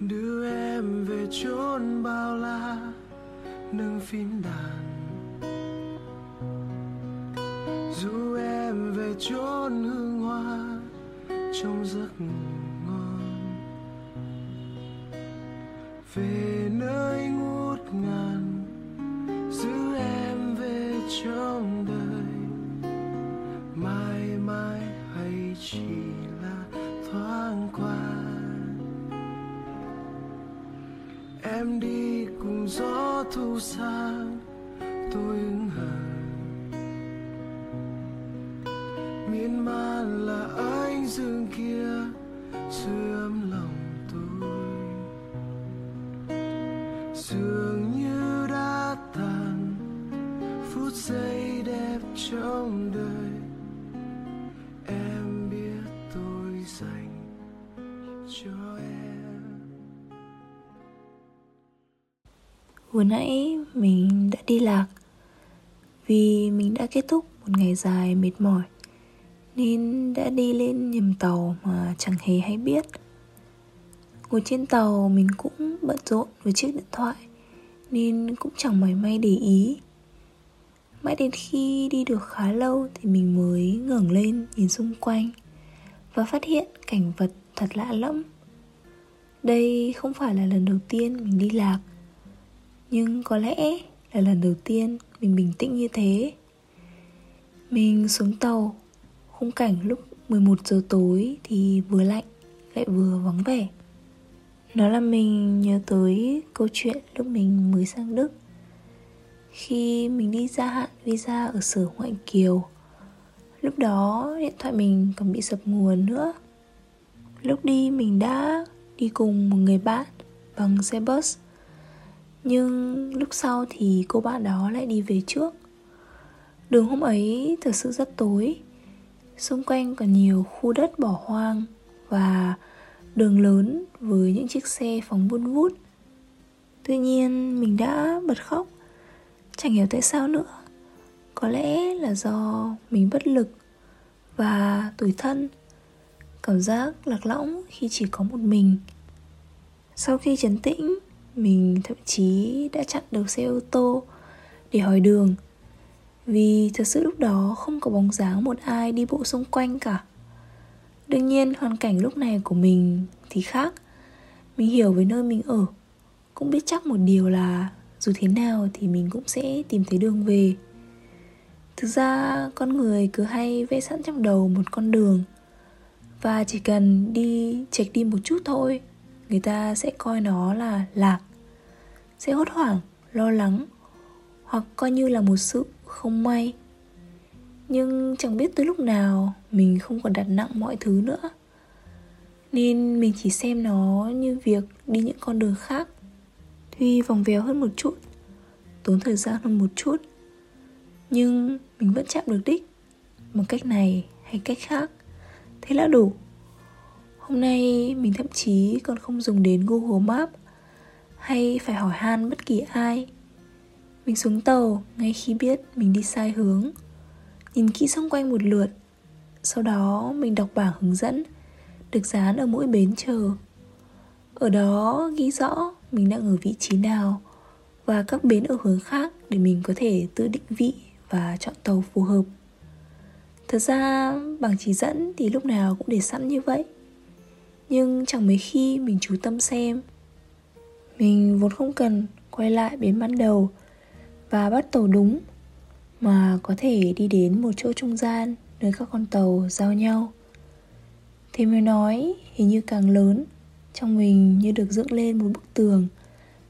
đưa em về chốn bao la, nâng phím đàn. Dù em về chốn hương hoa, trong giấc ngon. Về nơi thu xa tôi ứng hờ miên man là ánh dương kia sưởi ấm lòng tôi. Dường như đã tàn, phút giây đẹp trong đời. Em biết tôi dành cho em. Vừa nãy mình đã đi lạc. Vì mình đã kết thúc một ngày dài mệt mỏi, Nên đã đi lên nhầm tàu mà chẳng hề hay biết. Ngồi trên tàu mình cũng bận rộn với chiếc điện thoại, Nên cũng chẳng mảy may để ý. Mãi đến khi đi được khá lâu thì mình mới ngẩng lên nhìn xung quanh Và phát hiện cảnh vật thật lạ lẫm. Đây không phải là lần đầu tiên mình đi lạc nhưng có lẽ là lần đầu tiên mình bình tĩnh như thế. Mình xuống tàu, Khung cảnh lúc 11 giờ tối thì vừa lạnh, lại vừa vắng vẻ. Nó làm mình nhớ tới câu chuyện lúc mình mới sang Đức. Khi mình đi gia hạn visa ở sở ngoại kiều, Lúc đó điện thoại mình còn bị sập nguồn nữa. Lúc đi mình đã đi cùng một người bạn bằng xe bus nhưng lúc sau thì cô bạn đó lại đi về trước. Đường hôm ấy thật sự rất tối. Xung quanh còn nhiều khu đất bỏ hoang Và đường lớn với những chiếc xe phóng vun vút. Tuy nhiên, mình đã bật khóc. Chẳng hiểu tại sao nữa. Có lẽ là do mình bất lực Và tủi thân. Cảm giác lạc lõng khi chỉ có một mình. Sau khi chấn tĩnh mình thậm chí đã chặn đầu xe ô tô để hỏi đường. Vì thật sự lúc đó không có bóng dáng một ai đi bộ xung quanh cả. Đương nhiên, hoàn cảnh lúc này của mình thì khác. Mình hiểu với nơi mình ở. Cũng biết chắc một điều là dù thế nào thì mình cũng sẽ tìm thấy đường về. Thực ra, con người cứ hay vẽ sẵn trong đầu một con đường. Và chỉ cần đi chệch đi một chút thôi người ta sẽ coi nó là lạc, sẽ hốt hoảng, lo lắng, hoặc coi như là một sự không may. Nhưng chẳng biết tới lúc nào mình không còn đặt nặng mọi thứ nữa. Nên mình chỉ xem nó như việc đi những con đường khác, tuy vòng vèo hơn một chút, tốn thời gian hơn một chút. Nhưng mình vẫn chạm được đích. Bằng cách này hay cách khác, thế là đủ. Hôm nay mình thậm chí còn không dùng đến Google Maps hay phải hỏi han bất kỳ ai. Mình xuống tàu, ngay khi biết mình đi sai hướng. Nhìn kỹ xung quanh một lượt. Sau đó mình đọc bảng hướng dẫn, được dán ở mỗi bến chờ. Ở đó ghi rõ mình đang ở vị trí nào và các bến ở hướng khác để mình có thể tự định vị và chọn tàu phù hợp. Thật ra, bảng chỉ dẫn thì lúc nào cũng để sẵn như vậy nhưng chẳng mấy khi mình chú tâm xem. Mình vốn không cần quay lại bến ban đầu và bắt tàu đúng, mà có thể đi đến một chỗ trung gian nơi các con tàu giao nhau. Thế mới nói, hình như càng lớn, trong mình như được dựng lên một bức tường,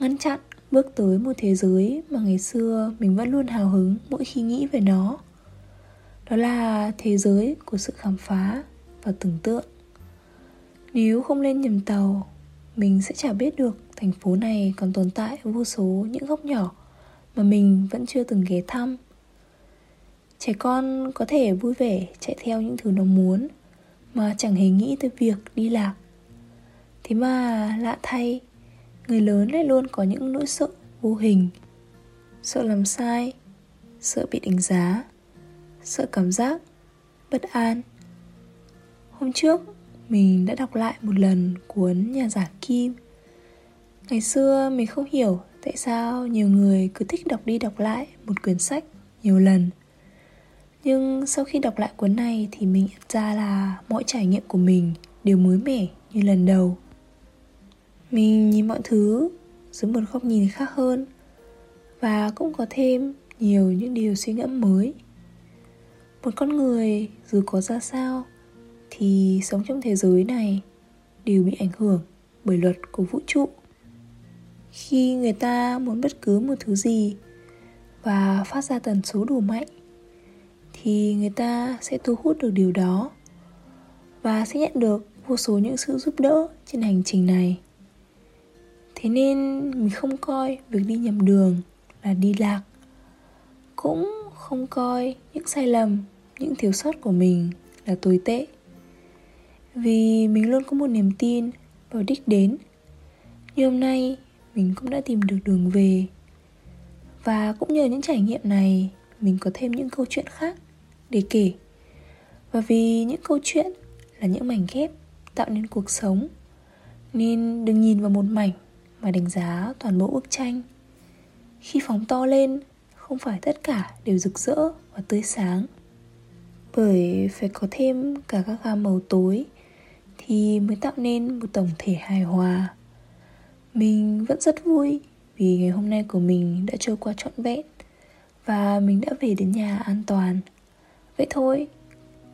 ngăn chặn bước tới một thế giới mà ngày xưa mình vẫn luôn hào hứng mỗi khi nghĩ về nó. Đó là thế giới của sự khám phá và tưởng tượng nếu không lên nhầm tàu, mình sẽ chả biết được thành phố này còn tồn tại vô số những góc nhỏ mà mình vẫn chưa từng ghé thăm. Trẻ con có thể vui vẻ chạy theo những thứ nó muốn mà chẳng hề nghĩ tới việc đi lạc. Thế mà lạ thay, người lớn lại luôn có những nỗi sợ vô hình. Sợ làm sai, sợ bị đánh giá, sợ cảm giác bất an. Hôm trước mình đã đọc lại một lần cuốn nhà giả kim. Ngày xưa mình không hiểu tại sao nhiều người cứ thích đọc đi đọc lại một quyển sách nhiều lần. Nhưng sau khi đọc lại cuốn này thì mình nhận ra là mọi trải nghiệm của mình đều mới mẻ như lần đầu. Mình nhìn mọi thứ dưới một góc nhìn khác hơn và cũng có thêm nhiều những điều suy ngẫm mới. Một con người dù có ra sao thì sống trong thế giới này đều bị ảnh hưởng bởi luật của vũ trụ. Khi người ta muốn bất cứ một thứ gì và phát ra tần số đủ mạnh, thì người ta sẽ thu hút được điều đó và sẽ nhận được vô số những sự giúp đỡ trên hành trình này. Thế nên mình không coi việc đi nhầm đường là đi lạc, cũng không coi những sai lầm, những thiếu sót của mình là tồi tệ vì mình luôn có một niềm tin vào đích đến. Như hôm nay, mình cũng đã tìm được đường về. Và cũng nhờ những trải nghiệm này, mình có thêm những câu chuyện khác để kể. Và vì những câu chuyện là những mảnh ghép tạo nên cuộc sống, nên đừng nhìn vào một mảnh mà đánh giá toàn bộ bức tranh. Khi phóng to lên, không phải tất cả đều rực rỡ và tươi sáng. Bởi phải có thêm cả các gam màu tối thì mới tạo nên một tổng thể hài hòa. Mình vẫn rất vui vì ngày hôm nay của mình đã trôi qua trọn vẹn và mình đã về đến nhà an toàn. Vậy thôi,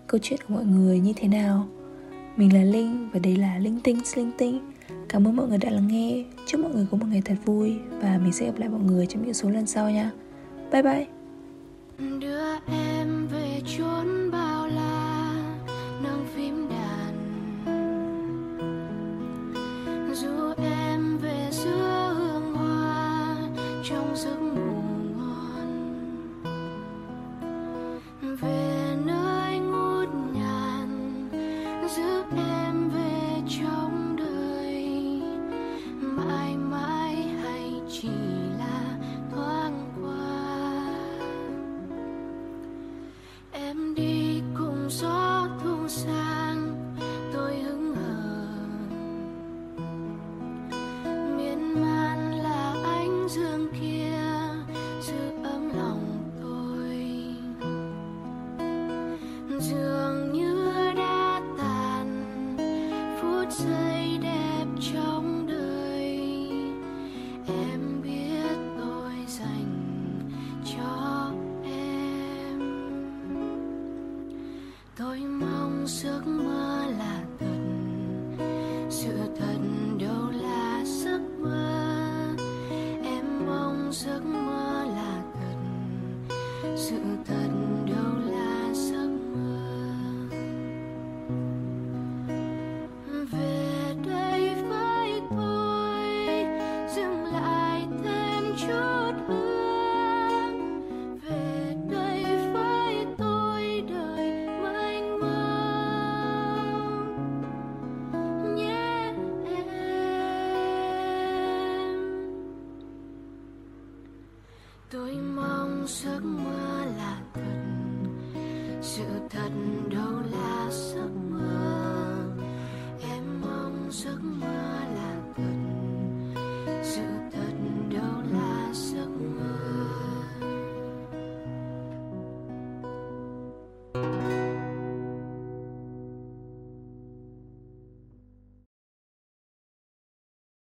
câu chuyện của mọi người như thế nào? Mình là linh và đây là linh tinh linh tinh. Cảm ơn mọi người đã lắng nghe. Chúc mọi người có một ngày thật vui và mình sẽ gặp lại mọi người trong những số lần sau nha. Bye bye. Đưa em về chốn trong giấc mơ. Tôi mong giấc mơ là thật. Sự thật đâu là giấc mơ? Em mong giấc mơ là thật. Sự thật